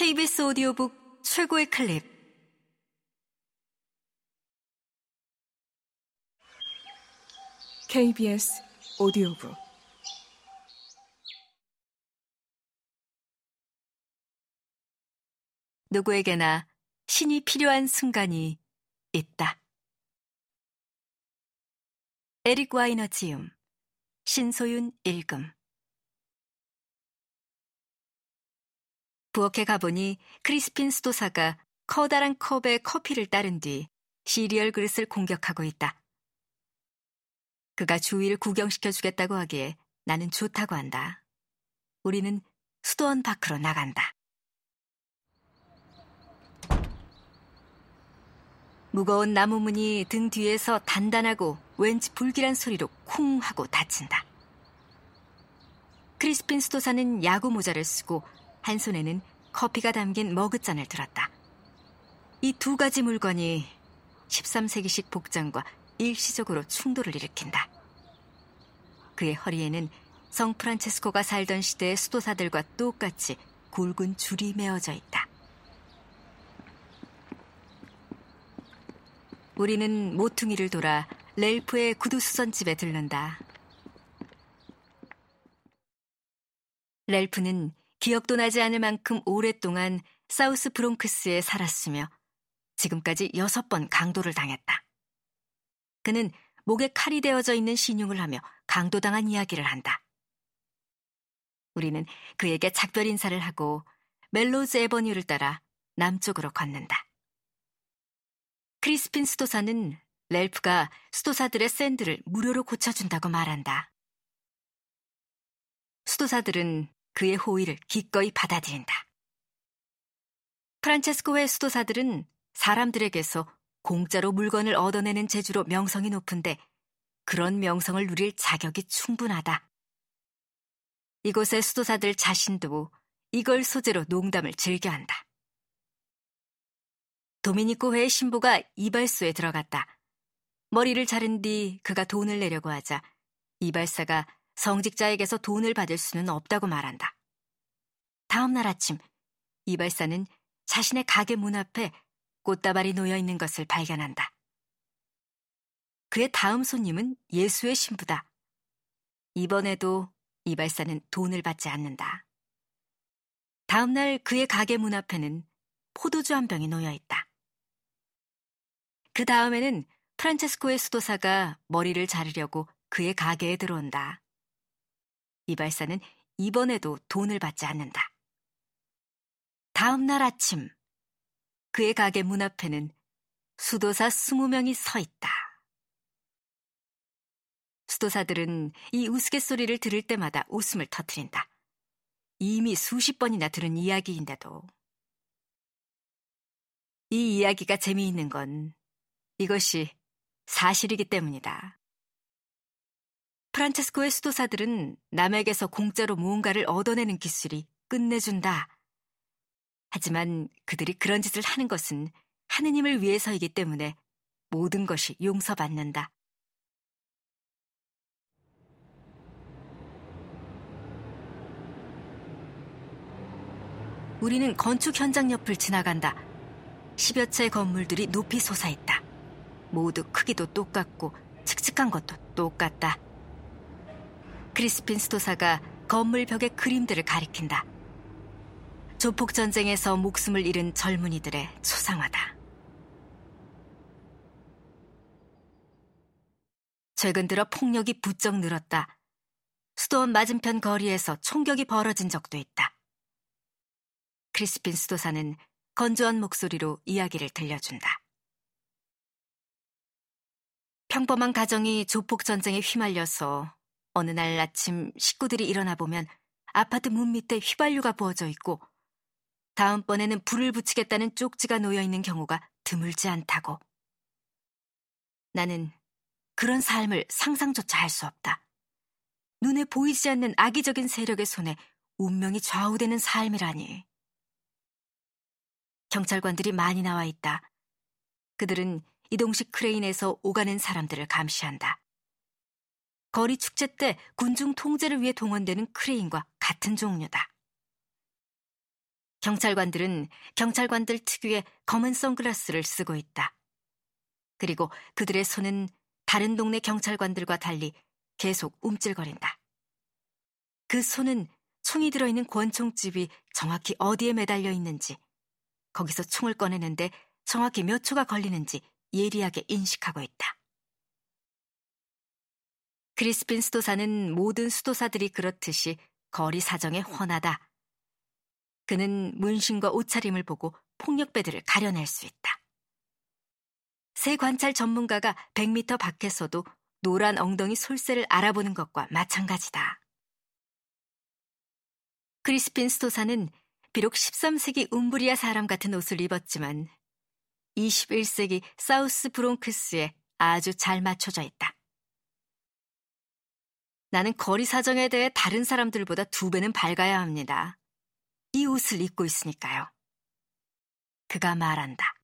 KBS 오디오북 최고의 클립. KBS 오디오북 누구에게나 신이 필요한 순간이 있다. 에릭 와이너 지음, 신소윤 읽음. 부엌에 가보니 크리스핀 수도사가 커다란 컵에 커피를 따른 뒤 시리얼 그릇을 공격하고 있다. 그가 주위를 구경시켜 주겠다고 하기에 나는 좋다고 한다. 우리는 수도원 밖으로 나간다. 무거운 나무 문이 등 뒤에서 단단하고 왠지 불길한 소리로 쿵 하고 닫힌다. 크리스핀 수도사는 야구 모자를 쓰고 한 손에는 커피가 담긴 머그잔을 들었다. 이 두 가지 물건이 13세기식 복장과 일시적으로 충돌을 일으킨다. 그의 허리에는 성 프란체스코가 살던 시대의 수도사들과 똑같이 굵은 줄이 메어져 있다. 우리는 모퉁이를 돌아 렐프의 구두수선집에 들른다. 렐프는 기억도 나지 않을 만큼 오랫동안 사우스 브롱크스에 살았으며 지금까지 여섯 번 강도를 당했다. 그는 목에 칼이 되어져 있는 신용을 하며 강도당한 이야기를 한다. 우리는 그에게 작별 인사를 하고 멜로즈 에버뉴를 따라 남쪽으로 걷는다. 크리스핀 수도사는 렐프가 수도사들의 샌드를 무료로 고쳐준다고 말한다. 수도사들은 그의 호의를 기꺼이 받아들인다. 프란체스코의 수도사들은 사람들에게서 공짜로 물건을 얻어내는 재주로 명성이 높은데 그런 명성을 누릴 자격이 충분하다. 이곳의 수도사들 자신도 이걸 소재로 농담을 즐겨한다. 도미니코 회의 신부가 이발소에 들어갔다. 머리를 자른 뒤 그가 돈을 내려고 하자 이발사가 성직자에게서 돈을 받을 수는 없다고 말한다. 다음 날 아침 이발사는 자신의 가게 문 앞에 꽃다발이 놓여 있는 것을 발견한다. 그의 다음 손님은 예수의 신부다. 이번에도 이발사는 돈을 받지 않는다. 다음 날 그의 가게 문 앞에는 포도주 한 병이 놓여 있다. 그 다음에는 프란체스코의 수도사가 머리를 자르려고 그의 가게에 들어온다. 이발사는 이번에도 돈을 받지 않는다. 다음 날 아침, 그의 가게 문 앞에는 수도사 20명이 서 있다. 수도사들은 이 우스갯소리를 들을 때마다 웃음을 터뜨린다. 이미 수십 번이나 들은 이야기인데도. 이 이야기가 재미있는 건 이것이 사실이기 때문이다. 프란체스코의 수도사들은 남에게서 공짜로 무언가를 얻어내는 기술이 끝내준다. 하지만 그들이 그런 짓을 하는 것은 하느님을 위해서이기 때문에 모든 것이 용서받는다. 우리는 건축 현장 옆을 지나간다. 10여 채 건물들이 높이 솟아있다. 모두 크기도 똑같고 칙칙한 것도 똑같다. 크리스핀 스토사가 건물 벽의 그림들을 가리킨다. 조폭 전쟁에서 목숨을 잃은 젊은이들의 초상화다. 최근 들어 폭력이 부쩍 늘었다. 수도원 맞은편 거리에서 총격이 벌어진 적도 있다. 크리스핀 수도사는 건조한 목소리로 이야기를 들려준다. 평범한 가정이 조폭 전쟁에 휘말려서 어느 날 아침 식구들이 일어나 보면 아파트 문 밑에 휘발유가 부어져 있고 다음번에는 불을 붙이겠다는 쪽지가 놓여 있는 경우가 드물지 않다고. 나는 그런 삶을 상상조차 할 수 없다. 눈에 보이지 않는 악의적인 세력의 손에 운명이 좌우되는 삶이라니. 경찰관들이 많이 나와 있다. 그들은 이동식 크레인에서 오가는 사람들을 감시한다. 거리 축제 때 군중 통제를 위해 동원되는 크레인과 같은 종류다. 경찰관들은 경찰관들 특유의 검은 선글라스를 쓰고 있다. 그리고 그들의 손은 다른 동네 경찰관들과 달리 계속 움찔거린다. 그 손은 총이 들어있는 권총집이 정확히 어디에 매달려 있는지, 거기서 총을 꺼내는데 정확히 몇 초가 걸리는지 예리하게 인식하고 있다. 크리스핀 수도사는 모든 수도사들이 그렇듯이 거리 사정에 훤하다. 그는 문신과 옷차림을 보고 폭력배들을 가려낼 수 있다. 새 관찰 전문가가 100m 밖에서도 노란 엉덩이 솔새를 알아보는 것과 마찬가지다. 크리스핀 스토사는 비록 13세기 움브리아 사람 같은 옷을 입었지만 21세기 사우스 브롱크스에 아주 잘 맞춰져 있다. 나는 거리 사정에 대해 다른 사람들보다 두 배는 밝아야 합니다. 이 옷을 입고 있으니까요. 그가 말한다.